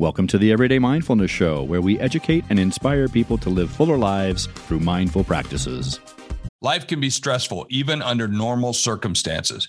Welcome to the Everyday Mindfulness Show, where we educate and inspire people to live fuller lives through mindful practices. Life can be stressful even under normal circumstances.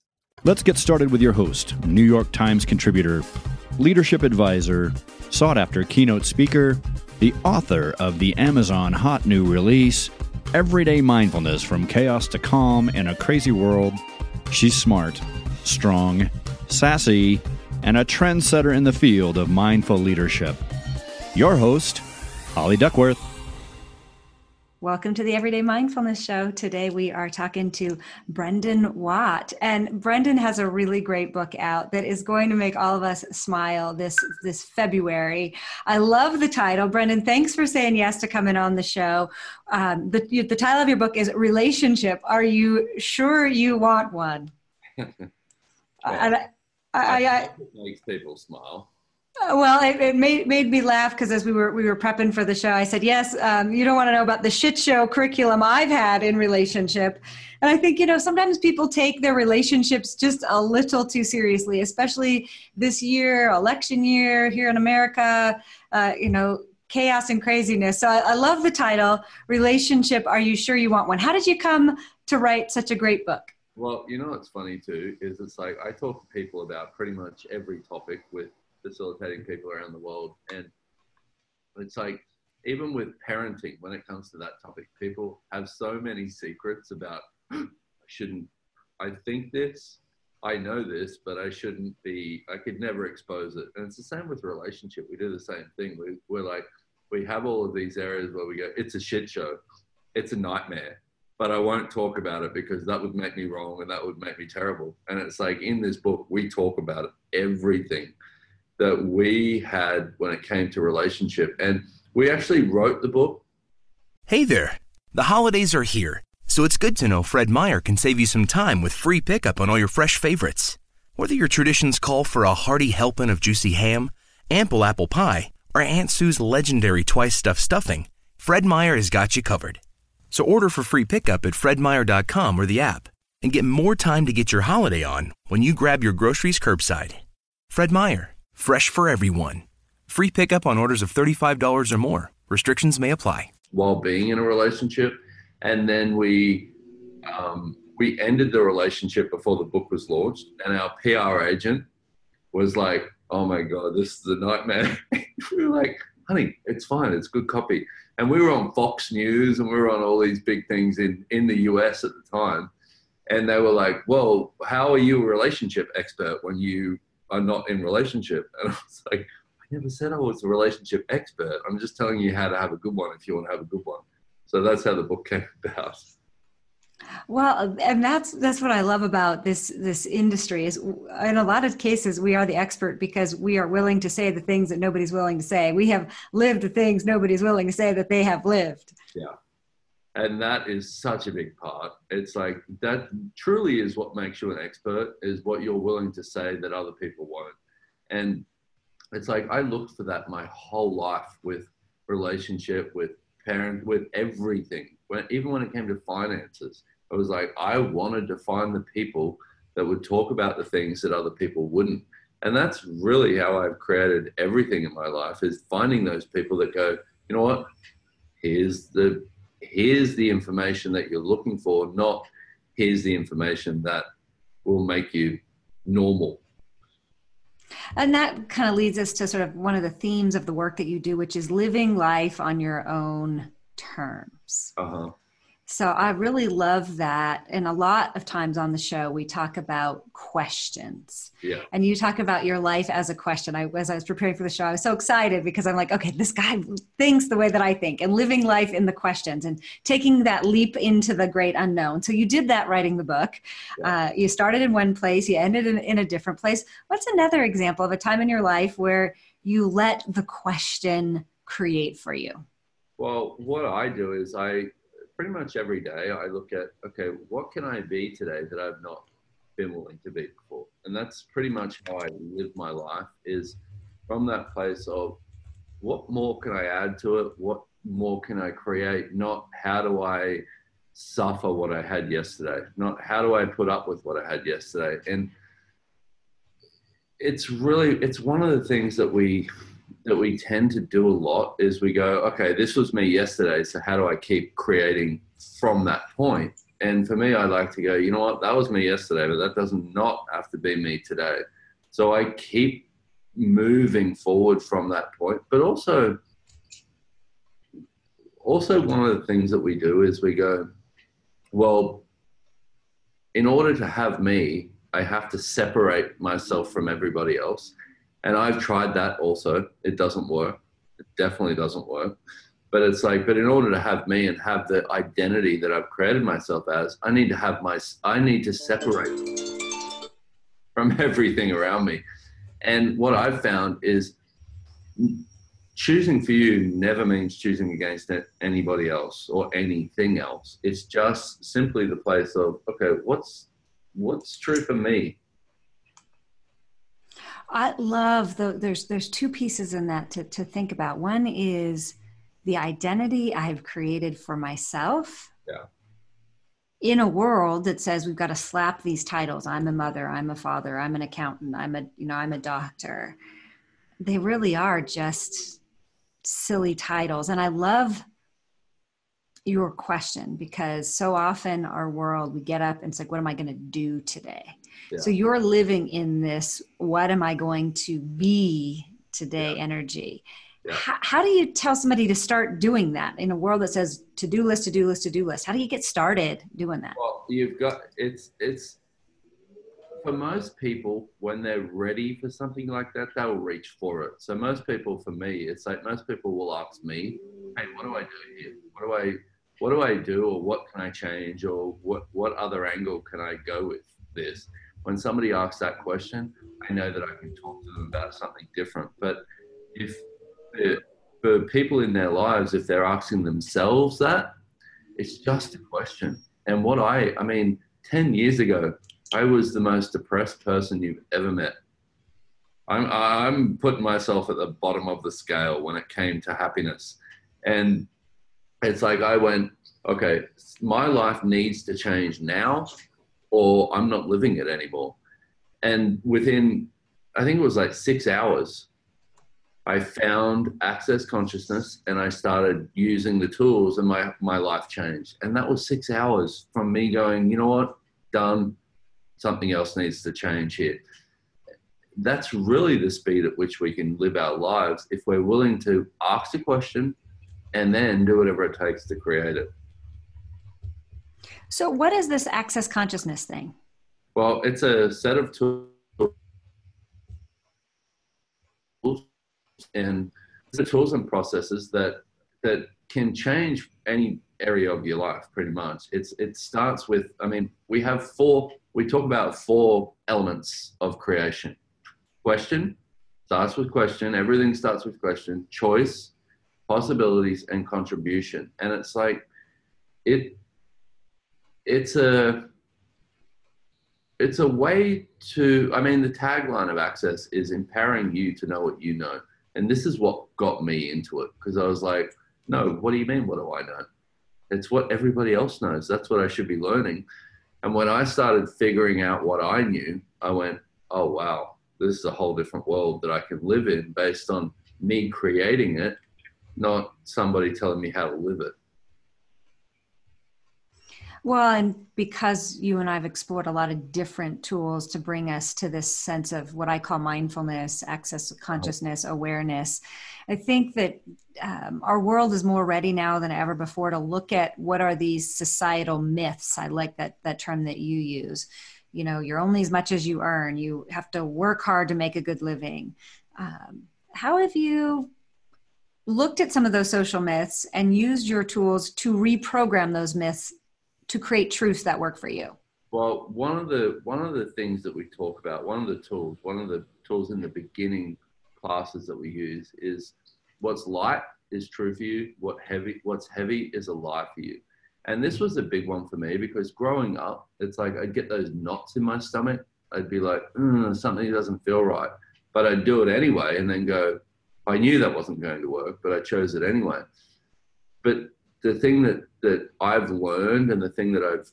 Let's get started with your host, New York Times contributor, leadership advisor, sought after keynote speaker, the author of the Amazon hot new release, Everyday Mindfulness from Chaos to Calm in a Crazy World. She's smart, strong, sassy, and a trendsetter in the field of mindful leadership. Your host, Holly Duckworth. Welcome to the Everyday Mindfulness Show. Today we are talking to Brendon Watt. And Brendon has a really great book out that is going to make all of us smile this, this February. I love the title. Brendan, thanks for saying yes to coming on the show. Um, the, the title of your book is Relationship. Are you sure you want one? well, I, I, I, it makes people smile. Uh, well, it, it, made made me laugh because as we were we were prepping for the show, I said, "Yes, um, you don't want to know about the shit show curriculum I've had in relationship." And I think you know sometimes people take their relationships just a little too seriously, especially this year, election year here in America. Uh, you know, chaos and craziness. So I, I love the title, "Relationship." Are you sure you want one? How did you come to write such a great book? Well, you know what's funny too is it's like I talk to people about pretty much every topic with facilitating people around the world. And it's like, even with parenting, when it comes to that topic, people have so many secrets about, I shouldn't, I think this, I know this, but I shouldn't be, I could never expose it. And it's the same with relationship. We do the same thing. We, we're like, we have all of these areas where we go, it's a shit show. It's a nightmare but I won't talk about it because that would make me wrong and that would make me terrible. And it's like in this book, we talk about everything that we had when it came to relationship. And we actually wrote the book. Hey there. The holidays are here, so it's good to know Fred Meyer can save you some time with free pickup on all your fresh favorites. Whether your traditions call for a hearty helping of juicy ham, ample apple pie, or Aunt Sue's legendary twice stuffed stuffing, Fred Meyer has got you covered. So order for free pickup at fredmeyer.com or the app and get more time to get your holiday on when you grab your groceries curbside. Fred Meyer Fresh for everyone. Free pickup on orders of $35 or more. Restrictions may apply. While being in a relationship. And then we, um, we ended the relationship before the book was launched. And our PR agent was like, oh my God, this is a nightmare. we were like, honey, it's fine. It's good copy. And we were on Fox News and we were on all these big things in, in the US at the time. And they were like, well, how are you a relationship expert when you are not in relationship. And I was like, I never said I was a relationship expert. I'm just telling you how to have a good one if you want to have a good one. So that's how the book came about. Well, and that's that's what I love about this this industry is in a lot of cases we are the expert because we are willing to say the things that nobody's willing to say. We have lived the things nobody's willing to say that they have lived. Yeah and that is such a big part. It's like that truly is what makes you an expert is what you're willing to say that other people won't. And it's like i looked for that my whole life with relationship with parent with everything. When even when it came to finances i was like i wanted to find the people that would talk about the things that other people wouldn't. And that's really how i've created everything in my life is finding those people that go you know what? Here's the here's the information that you're looking for, not here's the information that will make you normal. And that kind of leads us to sort of one of the themes of the work that you do, which is living life on your own terms. Uh-huh. So I really love that. And a lot of times on the show, we talk about questions. Yeah. And you talk about your life as a question. I, as I was preparing for the show, I was so excited because I'm like, okay, this guy thinks the way that I think and living life in the questions and taking that leap into the great unknown. So you did that writing the book. Yeah. Uh, you started in one place, you ended in, in a different place. What's another example of a time in your life where you let the question create for you? Well, what I do is I pretty much every day I look at, okay, what can I be today that I've not been willing to be before? And that's pretty much how I live my life is from that place of what more can I add to it? What more can I create? Not how do I suffer what I had yesterday? Not how do I put up with what I had yesterday? And it's really, it's one of the things that we, that we tend to do a lot is we go, okay, this was me yesterday, so how do I keep creating from that point? And for me, I like to go, you know what, that was me yesterday, but that does not have to be me today. So I keep moving forward from that point, but also, also one of the things that we do is we go, well, in order to have me, I have to separate myself from everybody else and I've tried that also. It doesn't work. It definitely doesn't work. But it's like, but in order to have me and have the identity that I've created myself as, I need to have my, I need to separate from everything around me. And what I've found is choosing for you never means choosing against anybody else or anything else. It's just simply the place of, okay, what's, what's true for me? I love the there's there's two pieces in that to, to think about. One is the identity I've created for myself. Yeah. In a world that says we've got to slap these titles. I'm a mother, I'm a father, I'm an accountant, I'm a you know, I'm a doctor. They really are just silly titles. And I love your question because so often our world we get up and it's like, what am I going to do today? So you're living in this, what am I going to be today yeah. energy. Yeah. How, how, do you tell somebody to start doing that in a world that says to do list, to do list, to do list? How do you get started doing that? Well, you've got it's it's for most people when they're ready for something like that, they'll reach for it. So most people, for me, it's like most people will ask me, "Hey, what do I do here? What do I what do I do, or what can I change, or what what other angle can I go with this?" When somebody asks that question, I know that I can talk to them about something different. But if for people in their lives, if they're asking themselves that, it's just a question. And what I, I mean, 10 years ago, I was the most depressed person you've ever met. I'm, I'm putting myself at the bottom of the scale when it came to happiness. And it's like I went, okay, my life needs to change now or I'm not living it anymore. And within, I think it was like six hours, I found access consciousness and I started using the tools and my, my life changed. And that was six hours from me going, you know what, done, something else needs to change here. That's really the speed at which we can live our lives if we're willing to ask the question and then do whatever it takes to create it. So, what is this access consciousness thing? Well, it's a set of tools and the tools and processes that that can change any area of your life pretty much. It's it starts with i mean we have four we talk about four elements of creation. Question starts with question. Everything starts with question. Choice possibilities and contribution. And it's like it it's a it's a way to i mean the tagline of access is empowering you to know what you know. And this is what got me into it because i was like no what do you mean what do i know? It's what everybody else knows. That's what i should be learning. And when i started figuring out what i knew i went oh wow this is a whole different world that i can live in based on me creating it not somebody telling me how to live it Well, and because you and I've explored a lot of different tools to bring us to this sense of what I call mindfulness, access to consciousness, awareness, I think that um, our world is more ready now than ever before to look at what are these societal myths. I like that that term that you use. You know, you're only as much as you earn. You have to work hard to make a good living. Um, how have you looked at some of those social myths and used your tools to reprogram those myths to create truths that work for you? Well, one of the one of the things that we talk about, one of the tools, one of the tools in the beginning classes that we use is what's light is true for you, what heavy what's heavy is a lie for you. And this was a big one for me because growing up, it's like I'd get those knots in my stomach. I'd be like, mm, something doesn't feel right. But I'd do it anyway and then go, I knew that wasn't going to work, but I chose it anyway. But the thing that that I've learned and the thing that I've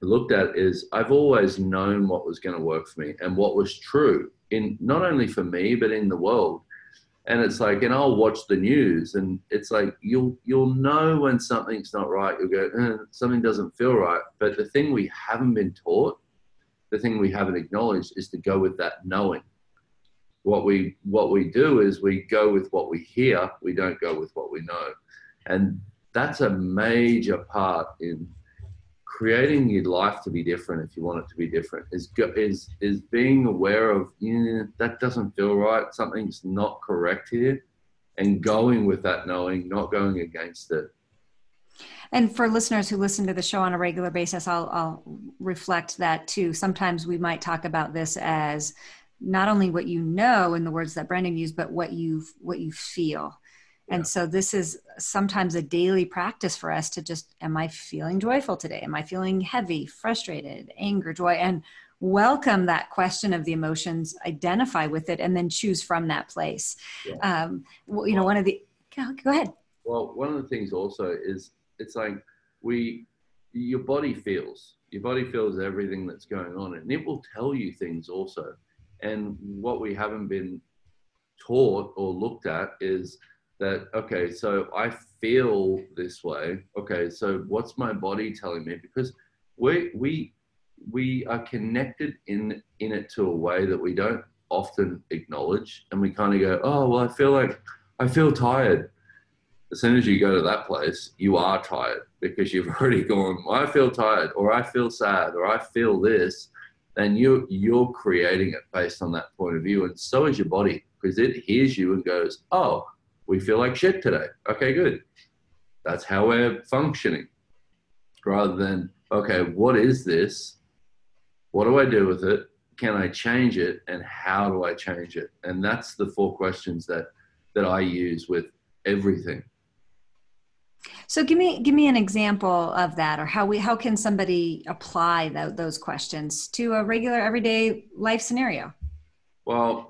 looked at is I've always known what was going to work for me and what was true in not only for me but in the world. And it's like, and I'll watch the news, and it's like you'll you'll know when something's not right. You'll go, eh, something doesn't feel right. But the thing we haven't been taught, the thing we haven't acknowledged, is to go with that knowing. What we what we do is we go with what we hear. We don't go with what we know, and that's a major part in creating your life to be different if you want it to be different. Is is is being aware of yeah that doesn't feel right something's not correct here and going with that knowing not going against it. And for listeners who listen to the show on a regular basis i'll, I'll reflect that too. Sometimes we might talk about this as not only what you know in the words that brendon used but what you what you feel and so this is sometimes a daily practice for us to just, am I feeling joyful today? Am I feeling heavy, frustrated, anger, joy? And welcome that question of the emotions, identify with it, and then choose from that place. Yeah. Um, well, you know, one of the, go, go ahead. Well, one of the things also is it's like we, your body feels, your body feels everything that's going on, and it will tell you things also. And what we haven't been taught or looked at is that okay so i feel this way. Okay so what's my body telling me? Because we we we are connected in in it to a way that we don't often acknowledge. And we kind of go oh well i feel like i feel tired. As soon as you go to that place you are tired because you've already gone well, i feel tired or i feel sad or i feel this. Then you you're creating it based on that point of view. And so is your body because it hears you and goes oh we feel like shit today. Okay, good. That's how we're functioning. Rather than, okay, what is this? What do I do with it? Can I change it? And how do I change it? And that's the four questions that that I use with everything. So give me give me an example of that, or how we how can somebody apply the, those questions to a regular everyday life scenario? Well,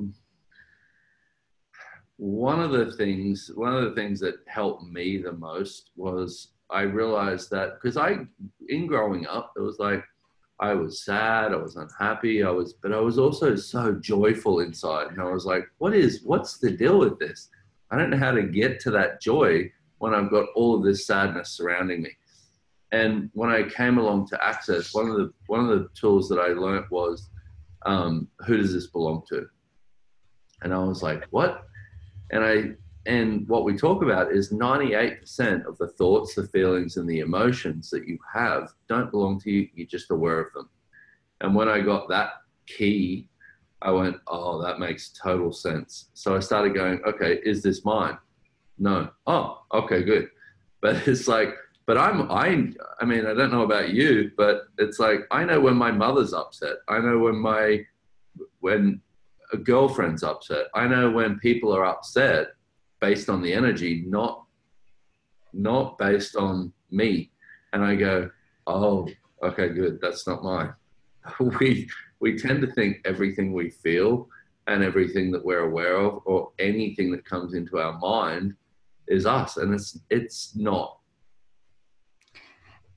one of the things one of the things that helped me the most was i realized that because i in growing up it was like i was sad i was unhappy i was but i was also so joyful inside and i was like what is what's the deal with this? I don't know how to get to that joy when i've got all of this sadness surrounding me. And when i came along to access one of the one of the tools that i learned was um, who does this belong to? And i was like what and I and what we talk about is 98% of the thoughts, the feelings, and the emotions that you have don't belong to you. You're just aware of them. And when I got that key, I went, oh, that makes total sense. So I started going, okay, is this mine? No. Oh, okay, good. But it's like, but I'm, I, I mean, I don't know about you, but it's like, I know when my mother's upset. I know when my, when a girlfriend's upset. I know when people are upset based on the energy, not not based on me. And I go, oh, okay, good. That's not mine. we we tend to think everything we feel and everything that we're aware of, or anything that comes into our mind, is us, and it's it's not.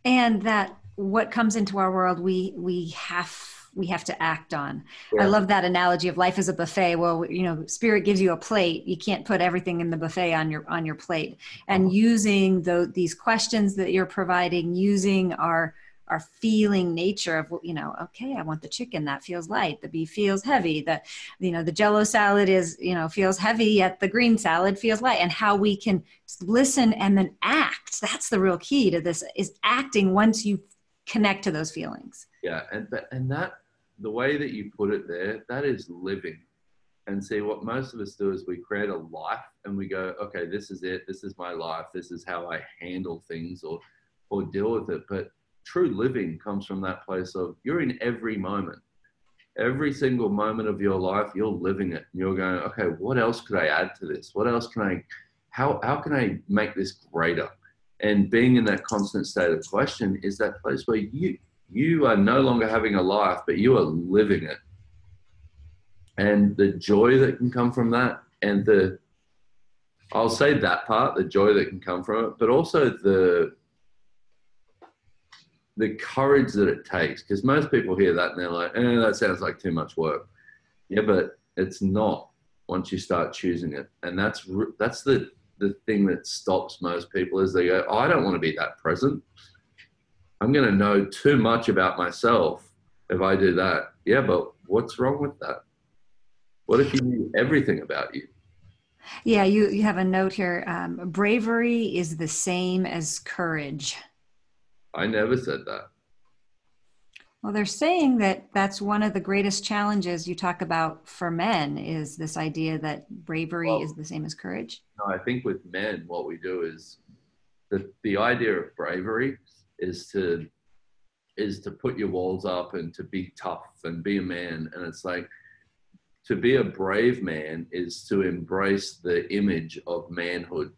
And that what comes into our world, we we have we have to act on. Yeah. I love that analogy of life as a buffet. Well, you know, spirit gives you a plate. You can't put everything in the buffet on your on your plate. And uh-huh. using the, these questions that you're providing, using our our feeling nature of you know okay i want the chicken that feels light the beef feels heavy the you know the jello salad is you know feels heavy yet the green salad feels light and how we can listen and then act that's the real key to this is acting once you connect to those feelings yeah and and that the way that you put it there that is living. And see what most of us do is we create a life and we go okay this is it. This is my life. This is how i handle things or or deal with it. But true living comes from that place of you're in every moment. Every single moment of your life you're living it. And you're going okay what else could i add to this? What else can i how how can i make this greater? And being in that constant state of question is that place where you you are no longer having a life but you are living it. And the joy that can come from that and the i'll say that part the joy that can come from it but also the the courage that it takes. Because most people hear that and they're like eh, that sounds like too much work. Yeah but it's not once you start choosing it. And that's that's the the thing that stops most people is they go oh, i don't want to be that present i'm going to know too much about myself if i do that yeah but what's wrong with that what if you knew everything about you? Yeah, you, you have a note here. Um, bravery is the same as courage. I never said that. Well, they're saying that that's one of the greatest challenges you talk about for men is this idea that bravery well, is the same as courage. No, I think with men, what we do is the, the idea of bravery is to is to put your walls up and to be tough and be a man. And it's like to be a brave man is to embrace the image of manhood.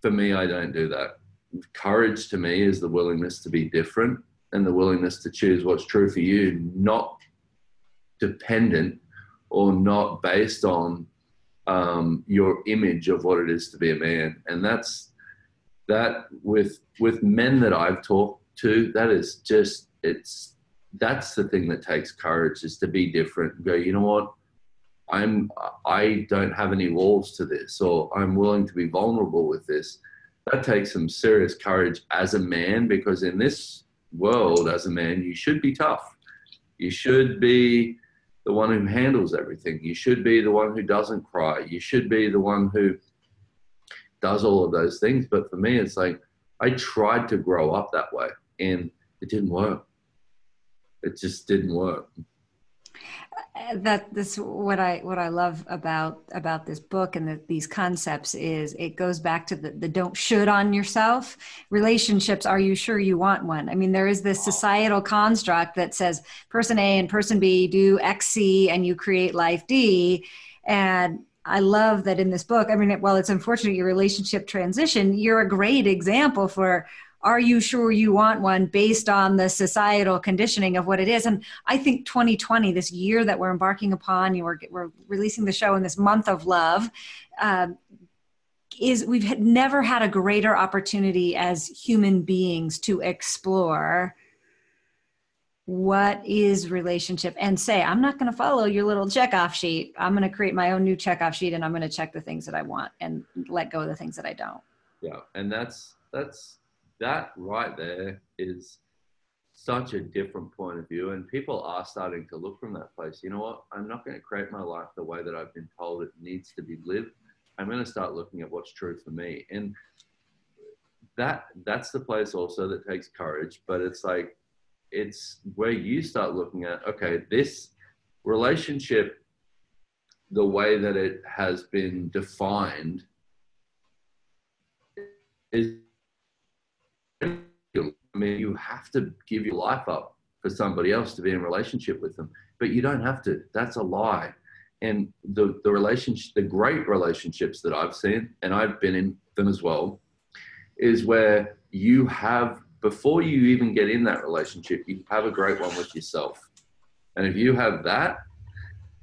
For me, I don't do that. Courage to me is the willingness to be different and the willingness to choose what's true for you, not dependent or not based on um, your image of what it is to be a man. And that's that with with men that I've talked to, that is just it's that's the thing that takes courage is to be different. Go, you know what? I'm I don't have any walls to this, or I'm willing to be vulnerable with this. That takes some serious courage as a man, because in this world, as a man, you should be tough. You should be the one who handles everything. You should be the one who doesn't cry. You should be the one who does all of those things. But for me, it's like I tried to grow up that way, and it didn't work. It just didn't work that this what i what i love about about this book and the, these concepts is it goes back to the, the don't should on yourself relationships are you sure you want one i mean there is this societal construct that says person a and person b do x c and you create life d and I love that in this book. I mean, while it's unfortunate your relationship transition. You're a great example for are you sure you want one based on the societal conditioning of what it is and i think 2020 this year that we're embarking upon you were, we're releasing the show in this month of love um, is we've never had a greater opportunity as human beings to explore what is relationship and say i'm not going to follow your little checkoff sheet i'm going to create my own new checkoff sheet and i'm going to check the things that i want and let go of the things that i don't yeah and that's that's that right there is such a different point of view. And people are starting to look from that place. You know what? I'm not going to create my life the way that I've been told it needs to be lived. I'm going to start looking at what's true for me. And that that's the place also that takes courage, but it's like it's where you start looking at okay, this relationship the way that it has been defined is I mean, you have to give your life up for somebody else to be in relationship with them, but you don't have to. That's a lie. And the the relationship, the great relationships that I've seen, and I've been in them as well, is where you have before you even get in that relationship, you have a great one with yourself. And if you have that,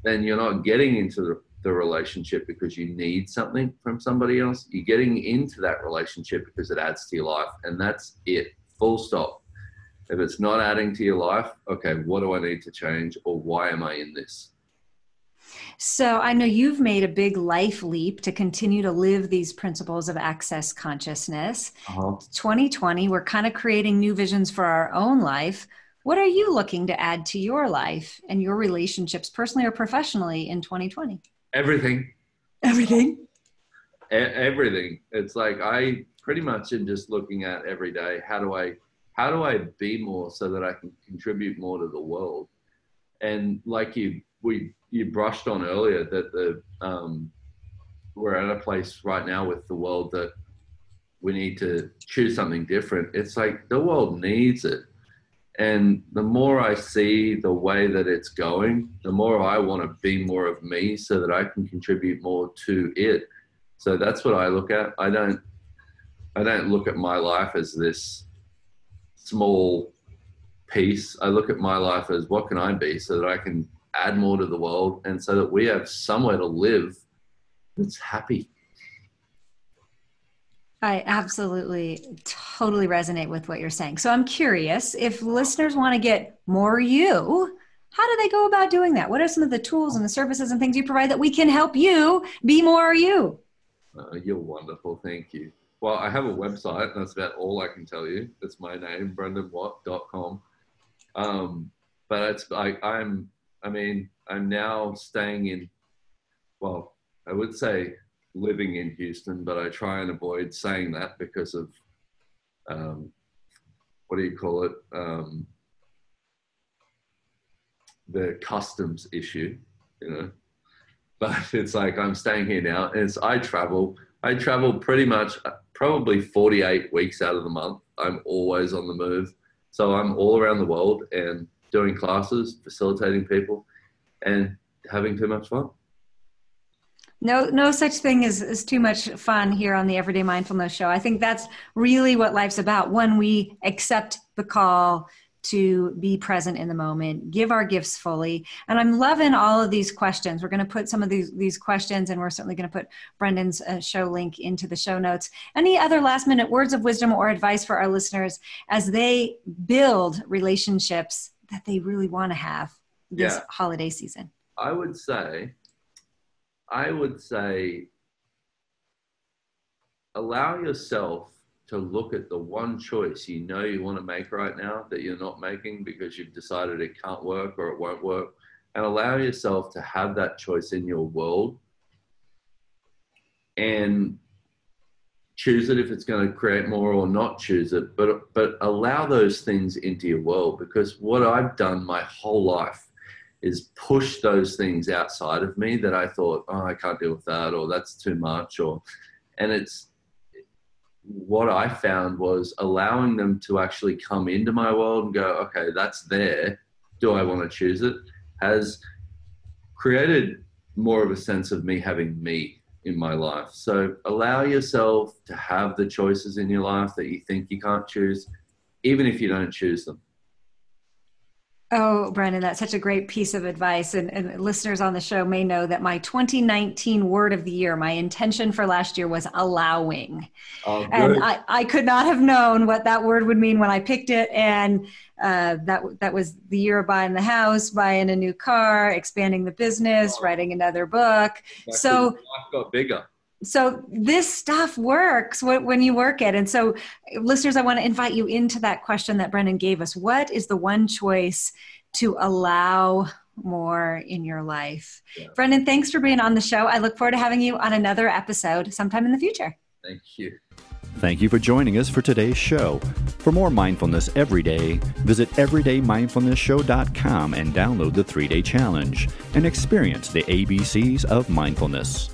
then you're not getting into the the relationship because you need something from somebody else. You're getting into that relationship because it adds to your life, and that's it. Full stop. If it's not adding to your life, okay, what do I need to change, or why am I in this? So I know you've made a big life leap to continue to live these principles of access consciousness. Uh-huh. 2020, we're kind of creating new visions for our own life. What are you looking to add to your life and your relationships, personally or professionally, in 2020? Everything. Everything. everything. It's like I pretty much am just looking at every day. How do I, how do I be more so that I can contribute more to the world? And like you, we you brushed on earlier that the um, we're at a place right now with the world that we need to choose something different. It's like the world needs it. And the more I see the way that it's going, the more I want to be more of me so that I can contribute more to it. So that's what I look at. I don't I don't look at my life as this small piece. I look at my life as what can I be so that I can add more to the world and so that we have somewhere to live that's happy. I absolutely totally resonate with what you're saying. So I'm curious if listeners want to get more you, how do they go about doing that? What are some of the tools and the services and things you provide that we can help you be more you? Uh, you're wonderful. Thank you. Well, I have a website. That's about all I can tell you. It's my name, brendonwatt.com. Um, but it's I, I'm I mean, I'm now staying in, well, I would say living in Houston, but I try and avoid saying that because of, um, what do you call it? Um, the customs issue, you know. But it's like I'm staying here now, and it's I travel. I travel pretty much, uh, probably 48 weeks out of the month. I'm always on the move, so I'm all around the world, and doing classes, facilitating people, and having too much fun. No, no such thing as, as too much fun here on the Everyday Mindfulness Show. I think that's really what life's about when we accept the call to be present in the moment, give our gifts fully. And I'm loving all of these questions. We're going to put some of these, these questions, and we're certainly going to put Brendon's uh, show link into the show notes. Any other last minute words of wisdom or advice for our listeners as they build relationships that they really want to have this yeah. holiday season? I would say, I would say, allow yourself to look at the one choice you know you want to make right now that you're not making because you've decided it can't work or it won't work, and allow yourself to have that choice in your world and choose it if it's going to create more or not choose it but but allow those things into your world because what i've done my whole life is push those things outside of me that i thought oh i can't deal with that or that's too much or and it's what i found was allowing them to actually come into my world and go okay that's there. Do i want to choose it? has created more of a sense of me having me in my life. So allow yourself to have the choices in your life that you think you can't choose, even if you don't choose them. Oh, Brendon, that's such a great piece of advice. And, and, listeners on the show may know that my 2019 word of the year, my intention for last year was allowing. Oh, and I, I could not have known what that word would mean when I picked it. And uh, that, that was the year of buying the house, buying a new car, expanding the business, oh. writing another book. so got bigger so this stuff works when you work it and so listeners i want to invite you into that question that brendon gave us what is the one choice to allow more in your life yeah. brendon thanks for being on the show i look forward to having you on another episode sometime in the future thank you Thank you for joining us for today's show. For more mindfulness every day, visit everydaymindfulnessshow.com and download the three day challenge and experience the ABCs of mindfulness.